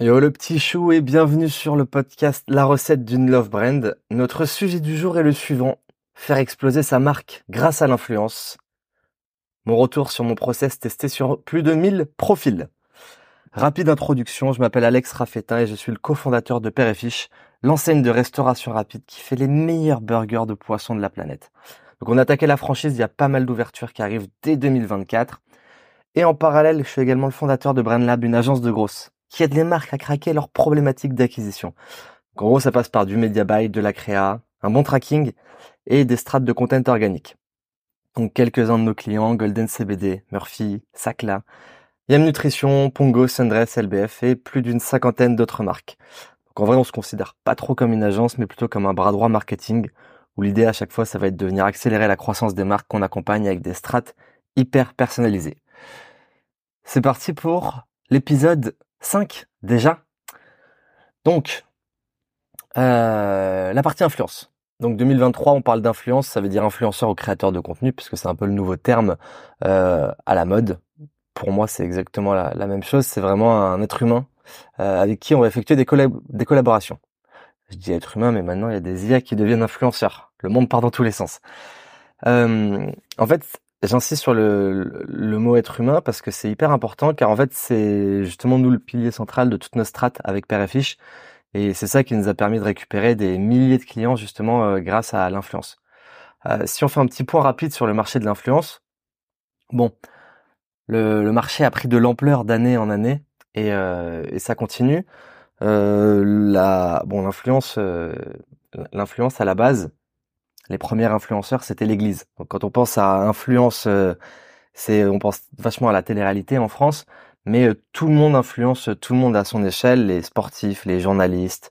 Yo le petit chou et bienvenue sur le podcast La recette d'une love brand. Notre sujet du jour est le suivant. Faire exploser sa marque grâce à l'influence. Mon retour sur mon process testé sur plus de 1000 profils. Rapide introduction, je m'appelle Alex Raffetin et je suis le cofondateur de Père et Fiche, l'enseigne de restauration rapide qui fait les meilleurs burgers de poisson de la planète. Donc on a attaqué la franchise, il y a pas mal d'ouvertures qui arrivent dès 2024. Et en parallèle, je suis également le fondateur de BrandLab, une agence de grosses qui aide les marques à craquer leurs problématiques d'acquisition. En gros, ça passe par du media buy, de la créa, un bon tracking et des strates de content organique. Donc quelques-uns de nos clients, Golden CBD, Murphy, Sacla, Yam Nutrition, Pongo, Sundress, LBF et plus d'une cinquantaine d'autres marques. Donc en vrai, on se considère pas trop comme une agence, mais plutôt comme un bras droit marketing, où l'idée à chaque fois, ça va être de venir accélérer la croissance des marques qu'on accompagne avec des strates hyper personnalisées. C'est parti pour l'épisode 5 déjà. Donc, euh, la partie influence. Donc 2023, on parle d'influence, ça veut dire influenceur ou créateur de contenu, puisque c'est un peu le nouveau terme euh, à la mode. Pour moi, c'est exactement la, même chose. C'est vraiment un être humain euh, avec qui on va effectuer des, des collaborations. Je dis être humain, mais maintenant il y a des IA qui deviennent influenceurs. Le monde part dans tous les sens. en fait, J'insiste sur le, le, mot être humain parce que c'est hyper important car en fait c'est justement nous le pilier central de toute notre strate avec Père et Fiche et c'est ça qui nous a permis de récupérer des milliers de clients justement euh, grâce à l'influence. Euh, si on fait un petit point rapide sur le marché de l'influence, bon, le, le, marché a pris de l'ampleur d'année en année et, euh, et ça continue. la, bon, l'influence, l'influence à la base, les premiers influenceurs, c'était l'Église. Donc quand on pense à influence, euh, c'est on pense vachement à la télé-réalité en France, mais euh, tout le monde influence tout le monde à son échelle, les sportifs, les journalistes,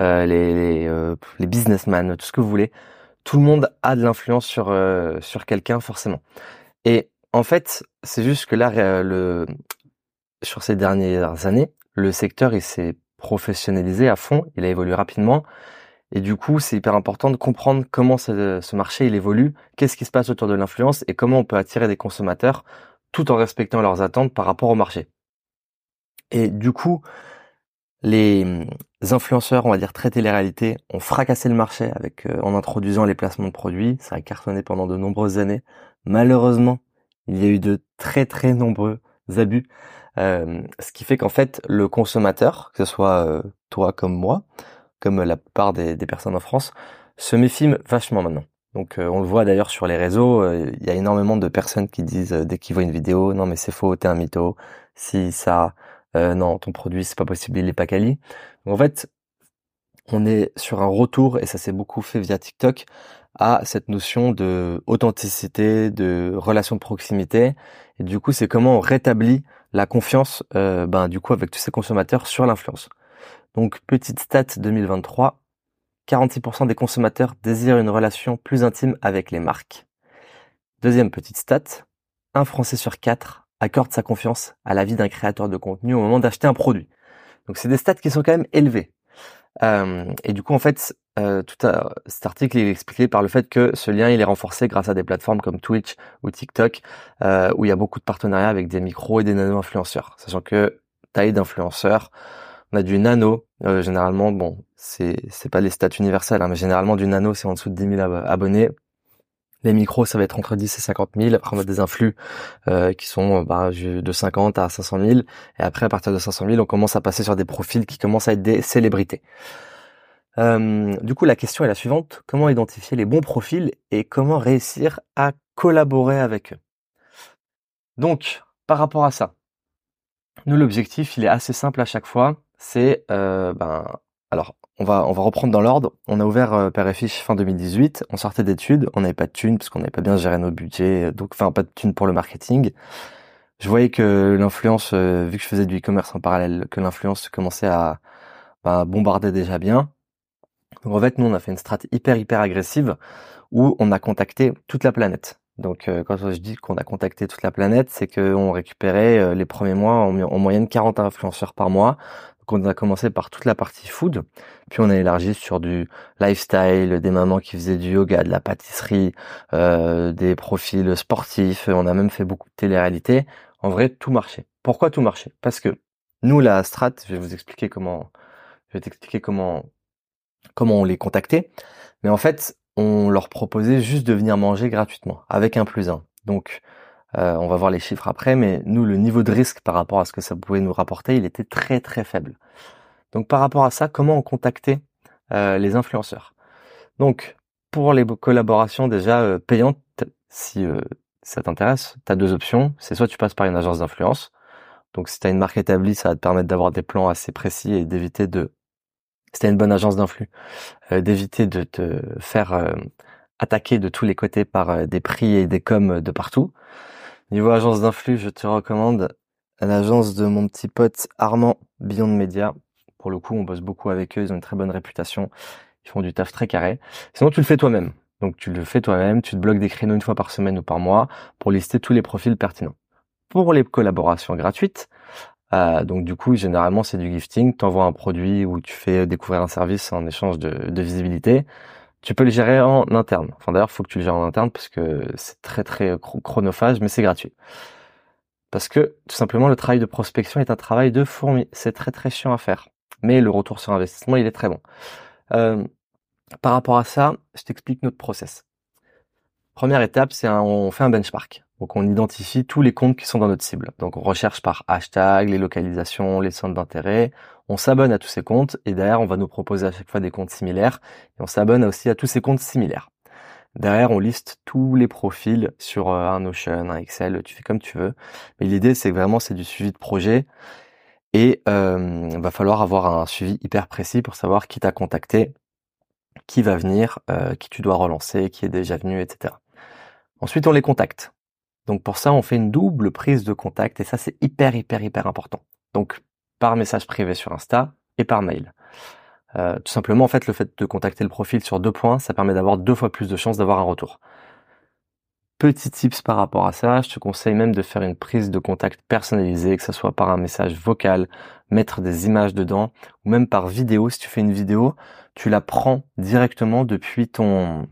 euh, les les, les, businessmen, tout ce que vous voulez. Tout le monde a de l'influence sur sur quelqu'un forcément. Et en fait, c'est juste que là, le sur ces dernières années, le secteur il s'est professionnalisé à fond, il a évolué rapidement. Et du coup, c'est hyper important de comprendre comment ce, marché il évolue, qu'est-ce qui se passe autour de l'influence et comment on peut attirer des consommateurs tout en respectant leurs attentes par rapport au marché. Et du coup, les hum, influenceurs, on va dire traiter les réalités, ont fracassé le marché avec euh, en introduisant les placements de produits. Ça a cartonné pendant de nombreuses années. Malheureusement, il y a eu de très très nombreux abus, euh, ce qui fait qu'en fait le consommateur, que ce soit euh, toi comme moi, comme la plupart des, personnes en France, se méfient vachement maintenant. Donc euh, on le voit d'ailleurs sur les réseaux, euh, il y a énormément de personnes qui disent euh, dès qu'ils voient une vidéo, non mais c'est faux, t'es un mytho, si ça, non ton produit c'est pas possible, il est pas quali. En fait, on est sur un retour et ça s'est beaucoup fait via TikTok à cette notion de authenticité, de relation de proximité. Et du coup, c'est comment on rétablit la confiance, ben du coup avec tous ces consommateurs sur l'influence. Donc petite stat 2023, 46% des consommateurs désirent une relation plus intime avec les marques. Deuxième petite stat, un Français sur quatre accorde sa confiance à l'avis d'un créateur de contenu au moment d'acheter un produit. Donc c'est des stats qui sont quand même élevés. Euh, et du coup, en fait, euh, tout cet article est expliqué par le fait que ce lien il est renforcé grâce à des plateformes comme Twitch ou TikTok, euh, où il y a beaucoup de partenariats avec des micros et des nano-influenceurs. Sachant que taille d'influenceurs, on a du nano, euh, généralement, bon, c'est c'est pas les stats universels, hein, mais généralement du nano, c'est en dessous de 10 000 abonnés. Les micros, ça va être entre 10 et 50 000. Après, on a des influx euh, qui sont bah, de 50 à 500 000. Et après, à partir de 500 000, on commence à passer sur des profils qui commencent à être des célébrités. Euh, du coup, la question est la suivante. Comment identifier les bons profils et comment réussir à collaborer avec eux? Donc, par rapport à ça, nous, l'objectif, il est assez simple à chaque fois c'est euh, ben alors on va on va reprendre dans l'ordre. On a ouvert euh, Père et Fiche fin 2018. On sortait d'études, on n'avait pas de thunes parce qu'on n'avait pas bien géré nos budgets, donc enfin pas de thunes pour le marketing. Je voyais que l'influence, euh, vu que je faisais du e-commerce en parallèle, que l'influence commençait à ben, bombarder déjà bien. Donc en fait, nous on a fait une strate hyper hyper agressive où on a contacté toute la planète. Donc euh, quand je dis qu'on a contacté toute la planète, c'est qu'on récupérait euh, les premiers mois en, moyenne 40 influenceurs par mois on a commencé par toute la partie food, puis on a élargi sur du lifestyle, des mamans qui faisaient du yoga, de la pâtisserie, euh, des profils sportifs, on a même fait beaucoup de télé-réalité. En vrai, tout marchait. Pourquoi tout marchait? Parce que Nous, la strat, je vais vous expliquer comment, je vais t'expliquer comment, comment on les contactait. Mais en fait, on leur proposait juste de venir manger gratuitement, avec un plus un. Donc, euh, on va voir les chiffres après, mais nous, le niveau de risque par rapport à ce que ça pouvait nous rapporter, il était très très faible. Donc, par rapport à ça, comment on contactait euh, les influenceurs? Donc, pour les collaborations déjà euh, payantes, si ça t'intéresse, tu as deux options. C'est soit tu passes par une agence d'influence. Donc, si tu as une marque établie, ça va te permettre d'avoir des plans assez précis et d'éviter de c'était une bonne agence d'influx, euh, d'éviter de te faire euh, attaquer de tous les côtés par euh, des prix et des coms de partout. Niveau agence d'influx, je te recommande l'agence de mon petit pote Armand Beyond Media. Pour le coup, on bosse beaucoup avec eux, ils ont une très bonne réputation, ils font du taf très carré. Sinon, tu le fais toi-même. Donc tu le fais toi-même, tu te bloques des créneaux une fois par semaine ou par mois pour lister tous les profils pertinents. Pour les collaborations gratuites, euh, donc du coup, généralement, c'est du gifting. Tu envoies un produit ou tu fais découvrir un service en échange de, visibilité. Tu peux le gérer en interne. Enfin d'ailleurs, il faut que tu le gères en interne parce que c'est très très chronophage, mais c'est gratuit. Parce que tout simplement, le travail de prospection est un travail de fourmi. C'est très très chiant à faire. Mais le retour sur investissement, il est très bon. Euh, par rapport à ça, je t'explique notre process. Première étape, c'est on fait un benchmark. Donc on identifie tous les comptes qui sont dans notre cible. Donc on recherche par hashtag, les localisations, les centres d'intérêt. On s'abonne à tous ces comptes et derrière on va nous proposer à chaque fois des comptes similaires et on s'abonne aussi à tous ces comptes similaires. Derrière on liste tous les profils sur euh, un Notion, un Excel, tu fais comme tu veux. Mais l'idée c'est vraiment c'est du suivi de projet et euh, va falloir avoir un suivi hyper précis pour savoir qui t'a contacté, qui va venir, euh, qui tu dois relancer, qui est déjà venu, etc. Ensuite on les contacte. Donc pour ça, on fait une double prise de contact et ça c'est hyper hyper hyper important. Donc par message privé sur Insta et par mail. Euh, tout simplement en fait le fait de contacter le profil sur deux points, ça permet d'avoir deux fois plus de chances d'avoir un retour. Petit tips par rapport à ça, je te conseille même de faire une prise de contact personnalisée, que ce soit par un message vocal, mettre des images dedans, ou même par vidéo. Si tu fais une vidéo, tu la prends directement depuis ton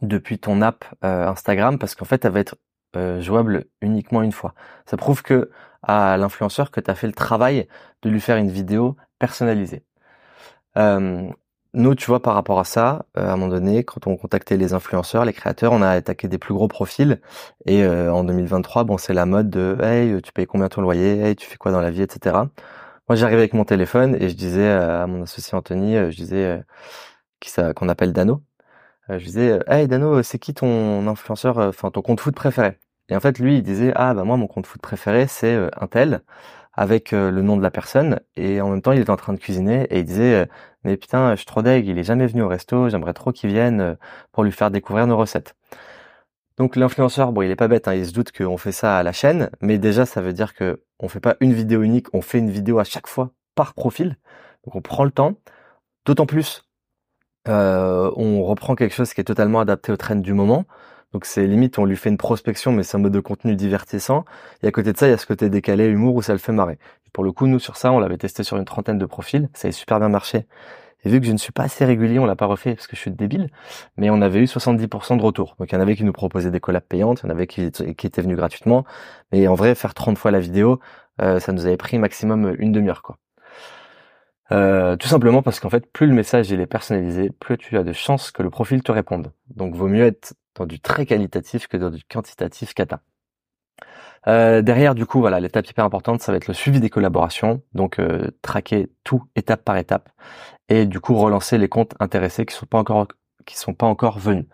depuis ton app euh, Instagram parce qu'en fait elle va être euh, jouable uniquement une fois. Ça prouve que à l'influenceur que tu as fait le travail de lui faire une vidéo personnalisée. Euh, nous, tu vois, par rapport à ça, euh, à un moment donné, quand on contactait les influenceurs, les créateurs, on a attaqué des plus gros profils. Et en 2023, bon, c'est la mode de Hey, tu payes combien ton loyer? Hey, tu fais quoi dans la vie, etc. Moi, j'arrivais avec mon téléphone et je disais à mon associé Anthony, je disais qu'on appelle Dano. Je disais Hey Dano, c'est qui ton influenceur, enfin ton compte foot préféré? Et en fait, lui, il disait ah bah moi mon compte foot préféré c'est euh, un tel avec euh, le nom de la personne et en même temps il était en train de cuisiner et il disait euh, mais putain je suis trop deg, il est jamais venu au resto, j'aimerais trop qu'il vienne pour lui faire découvrir nos recettes. Donc l'influenceur, bon il est pas bête, hein, il se doute qu'on fait ça à la chaîne, mais déjà ça veut dire que on fait pas une vidéo unique, on fait une vidéo à chaque fois par profil. Donc on prend le temps. D'autant plus, on reprend quelque chose qui est totalement adapté au trend du moment. Donc c'est limite, on lui fait une prospection, mais c'est un mode de contenu divertissant. Et à côté de ça, il y a ce côté décalé, humour, où ça le fait marrer. pour le coup, nous, sur ça, on l'avait testé sur une trentaine de profils. Ça a super bien marché. Et vu que je ne suis pas assez régulier, on l'a pas refait parce que je suis débile, mais on avait eu 70% de retour. Donc il y en avait qui nous proposaient des collabs payantes, il y en avait qui, qui étaient venus gratuitement. Mais en vrai, faire 30 fois la vidéo, euh, ça nous avait pris maximum une demi-heure, quoi. Euh, tout simplement parce qu'en fait, plus le message il est personnalisé, plus tu as de chances que le profil te réponde. Donc, vaut mieux être dans du très qualitatif que dans du quantitatif cata. Euh, derrière, du coup, voilà, l'étape hyper importante, ça va être le suivi des collaborations, donc euh, traquer tout étape par étape, et du coup relancer les comptes intéressés qui sont pas encore qui sont pas encore venus.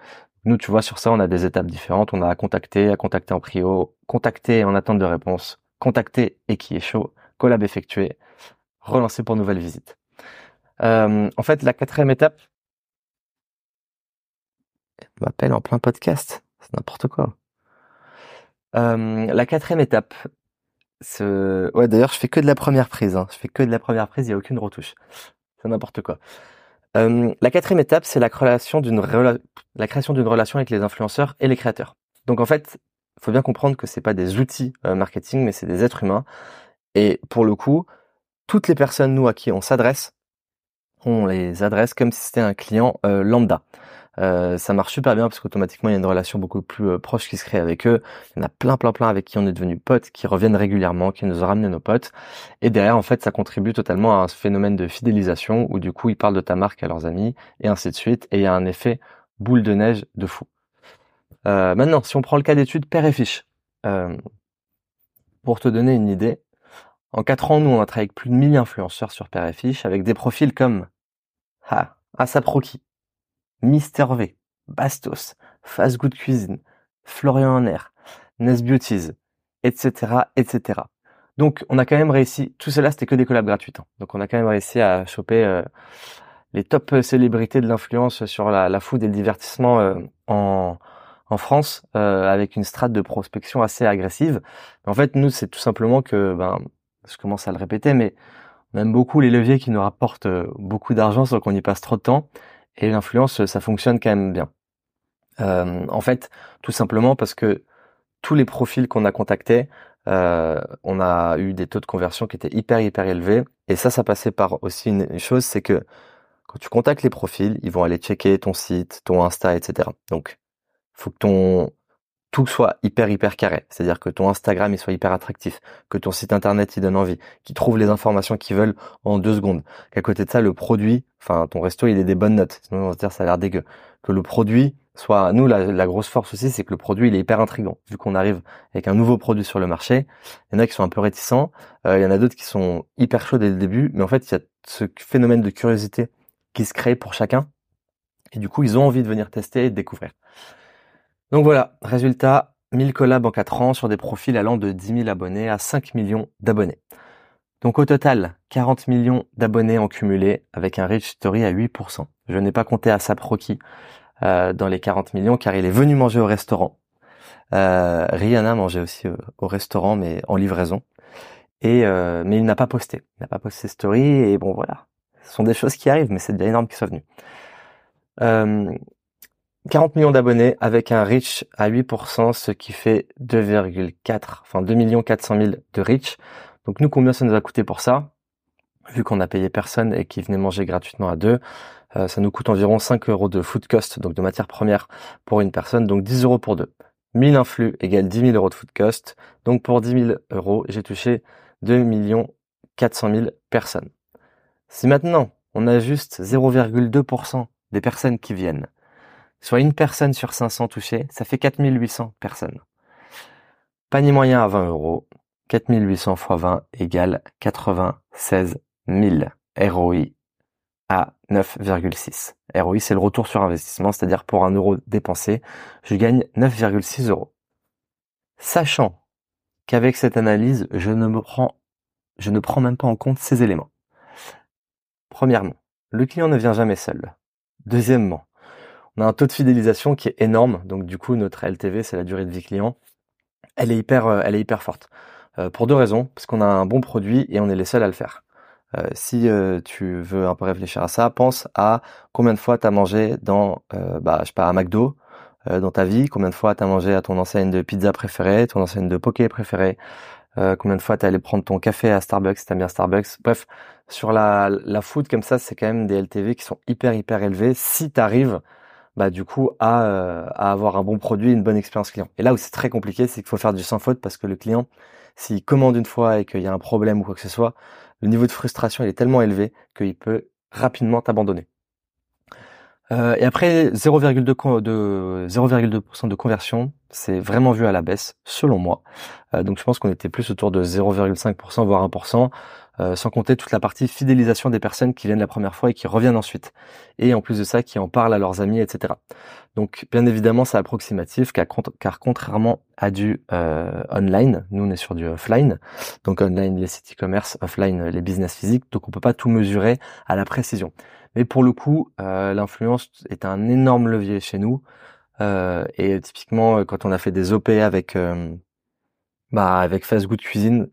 Nous, tu vois, sur ça, on a des étapes différentes. On a à contacter, à contacter en prio, contacter en attente de réponse, contacter et qui est chaud, collab effectué, relancer pour nouvelle visite. Euh, en fait, la quatrième étape, m'appelle en plein podcast. C'est n'importe quoi. Euh, la quatrième étape. Ce... Ouais, d'ailleurs, je fais que de la première prise. Hein. Je fais que de la première prise, il n'y a aucune retouche. C'est n'importe quoi. Euh, la quatrième étape, c'est la création d'une la création d'une relation avec les influenceurs et les créateurs. Donc en fait, il faut bien comprendre que c'est pas des outils marketing, mais c'est des êtres humains. Et pour le coup, toutes les personnes nous à qui on s'adresse, on les adresse comme si c'était un client lambda. Euh, ça marche super bien parce qu'automatiquement il y a une relation beaucoup plus euh, proche qui se crée avec eux. Il y en a plein plein plein avec qui on est devenu potes, qui reviennent régulièrement, qui nous ont ramené nos potes. Et derrière en fait ça contribue totalement à un phénomène de fidélisation où du coup ils parlent de ta marque à leurs amis et ainsi de suite. Et il y a un effet boule de neige de fou. Euh, maintenant si on prend le cas d'études père et fiche, pour te donner une idée, en 4 ans nous on a travaillé avec plus de 1000 influenceurs sur père et fiche avec des profils comme ah, Asaproki, Mister V, Bastos, Fast Good Cuisine, Florian Honner, Nest Beauties, etc., etc. Donc, on a quand même réussi. Tout cela, c'était que des collabs gratuites. Hein. Donc, on a quand même réussi à choper euh, les top célébrités de l'influence sur la, la, food et le divertissement euh, en, en France euh, avec une strate de prospection assez agressive. En fait, nous, c'est tout simplement que, ben, je commence à le répéter, mais on aime beaucoup les leviers qui nous rapportent beaucoup d'argent sans qu'on y passe trop de temps. Et l'influence, ça fonctionne quand même bien. Euh, en fait, tout simplement parce que tous les profils qu'on a contactés, euh, on a eu des taux de conversion qui étaient hyper hyper élevés. Et ça, ça passait par aussi une, chose, c'est que quand tu contactes les profils, ils vont aller checker ton site, ton Insta, etc. Donc, faut que ton tout soit hyper hyper carré. C'est-à-dire que ton Instagram il soit hyper attractif, que ton site internet il donne envie, qu'ils trouvent les informations qu'ils veulent en deux secondes. Qu'à côté de ça, le produit, enfin ton resto il ait des bonnes notes. Sinon on va se dire ça a l'air dégueu. Que le produit soit, nous la, grosse force aussi c'est que le produit il est hyper intrigant. Vu qu'on arrive avec un nouveau produit sur le marché, il y en a qui sont un peu réticents, euh, il y en a d'autres qui sont hyper chauds dès le début, mais en fait il y a ce phénomène de curiosité qui se crée pour chacun. Et du coup ils ont envie de venir tester et de découvrir. Donc voilà, résultat, 1000 collabs en 4 ans sur des profils allant de 10 000 abonnés à 5 millions d'abonnés. Donc au total, 40 millions d'abonnés en cumulé avec un reach story à 8%. Je n'ai pas compté à Saproki euh, dans les 40 millions car il est venu manger au restaurant. Euh, Rihanna mangeait aussi euh, au restaurant mais en livraison. Et euh, mais il n'a pas posté. Il n'a pas posté story et bon voilà. Ce sont des choses qui arrivent mais c'est bien énorme qu'il soit venu. Euh, 40 millions d'abonnés avec un reach à 8%, ce qui fait 2,4, enfin 2 400 000 de reach. Donc nous, combien ça nous a coûté pour ça? Vu qu'on a payé personne et qu'il venait manger gratuitement à deux, euh, ça nous coûte environ 5 euros de food cost, donc de matière première pour une personne, donc 10 euros pour deux. 1000 influx égale 10 000 euros de food cost. Donc pour 10 000 euros, j'ai touché 2 400 000 personnes. Si maintenant on a juste 0,2% des personnes qui viennent, soit une personne sur 500 touchées, ça fait 4800 personnes. Panier moyen à 20 euros, 4800 x 20 égale 96 000 ROI à 9,6. ROI, c'est le retour sur investissement, c'est-à-dire pour un euro dépensé, je gagne 9,6 euros. Sachant qu'avec cette analyse, je ne me prends, je ne prends même pas en compte ces éléments. Premièrement, le client ne vient jamais seul. Deuxièmement, on a un taux de fidélisation qui est énorme. Donc du coup, notre LTV, c'est la durée de vie client. Elle est hyper, euh, elle est hyper forte. Euh, pour deux raisons, parce qu'on a un bon produit et on est les seuls à le faire. Euh, si tu veux un peu réfléchir à ça, pense à combien de fois tu as mangé dans, bah, je sais pas, un McDo dans ta vie, combien de fois tu as mangé à ton enseigne de pizza préférée, ton enseigne de poké préférée, combien de fois tu allé prendre ton café à Starbucks si t'aimes bien Starbucks. Bref, sur la, la food comme ça, c'est quand même des LTV qui sont hyper hyper élevés si tu arrives bah du coup à, euh, à avoir un bon produit, une bonne expérience client. Et là où c'est très compliqué, c'est qu'il faut faire du sans faute parce que le client, s'il commande une fois et qu'il y a un problème ou quoi que ce soit, le niveau de frustration il est tellement élevé qu'il peut rapidement t'abandonner. Euh, et après 0,2 de 0,2% de conversion, c'est vraiment vu à la baisse selon moi. Euh, donc je pense qu'on était plus autour de 0,5% voire 1%. Euh, sans compter toute la partie fidélisation des personnes qui viennent la première fois et qui reviennent ensuite. Et en plus de ça, qui en parlent à leurs amis, etc. Donc bien évidemment, c'est approximatif, car, contrairement à du euh, online, nous on est sur du offline, donc online les sites e-commerce, offline les business physiques, donc on peut pas tout mesurer à la précision. Mais pour le coup, euh, l'influence est un énorme levier chez nous. et typiquement, quand on a fait des OP avec bah, avec Fast Good Cuisine,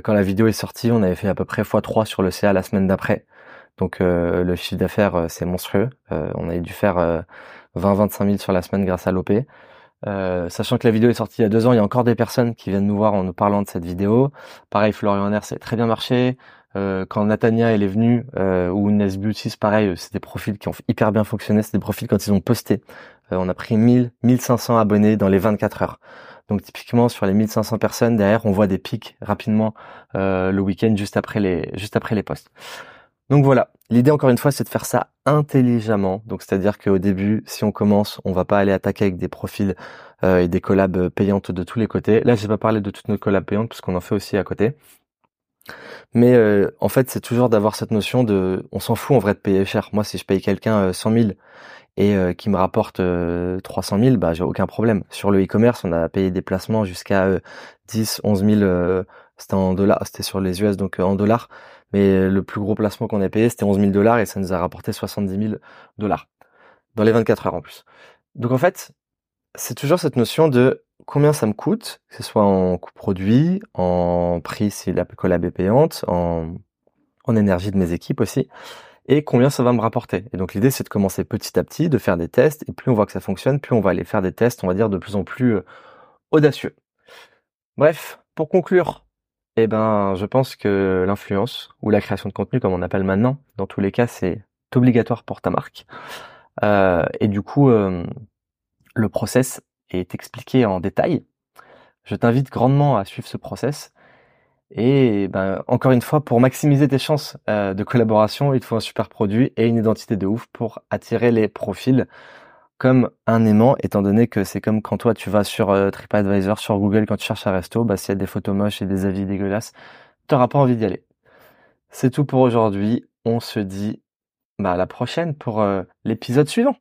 quand la vidéo est sortie, on avait fait à peu près x3 sur le CA la semaine d'après. Donc euh, le chiffre d'affaires, euh, c'est monstrueux. on avait dû faire 20-25 000 sur la semaine grâce à l'OP. Euh, sachant que la vidéo est sortie il y a deux ans, il y a encore des personnes qui viennent nous voir en nous parlant de cette vidéo. Pareil, Florian Air, ça a très bien marché. Euh, quand Natania est venue, euh, ou Nes pareil, c'est des profils qui ont hyper bien fonctionné. C'est des profils quand ils ont posté. Euh, on a pris 1000, 1500 abonnés dans les 24 heures. Donc typiquement sur les 1500 personnes derrière, on voit des pics rapidement euh, le week-end juste après les juste après les posts. Donc voilà, l'idée encore une fois, c'est de faire ça intelligemment. Donc c'est-à-dire qu'au début, si on commence, on va pas aller attaquer avec des profils euh, et des collabs payantes de tous les côtés. Là, j'ai pas parlé de toutes nos collabs payantes parce qu'on en fait aussi à côté. Mais euh, en fait, c'est toujours d'avoir cette notion de, on s'en fout en vrai de payer cher. Moi, si je paye quelqu'un 100 000 et euh, qui me rapporte 300 000, bah j'ai aucun problème. Sur le e-commerce, on a payé des placements jusqu'à 10, 11 000. c'était en dollars, c'était sur les US, donc en dollars. Mais le plus gros placement qu'on a payé, c'était 11 000 dollars et ça nous a rapporté 70 000 dollars. Dans les 24 heures en plus. Donc en fait, c'est toujours cette notion de combien ça me coûte, que ce soit en coût produit, en prix si la collab est payante, en, énergie de mes équipes aussi, et combien ça va me rapporter. Et donc l'idée c'est de commencer petit à petit, de faire des tests, et plus on voit que ça fonctionne, plus on va aller faire des tests, on va dire, de plus en plus euh, audacieux. Bref, pour conclure, eh ben, je pense que l'influence ou la création de contenu, comme on appelle maintenant, dans tous les cas, c'est obligatoire pour ta marque. Euh, et du coup, euh, le process est expliqué en détail. Je t'invite grandement à suivre ce process. Et ben, encore une fois, pour maximiser tes chances euh, de collaboration, il te faut un super produit et une identité de ouf pour attirer les profils comme un aimant, étant donné que c'est comme quand toi tu vas sur euh, TripAdvisor, sur Google, quand tu cherches un resto, bah, s'il y a des photos moches et des avis dégueulasses, tu n'auras pas envie d'y aller. C'est tout pour aujourd'hui. On se dit bah, à la prochaine pour euh, l'épisode suivant.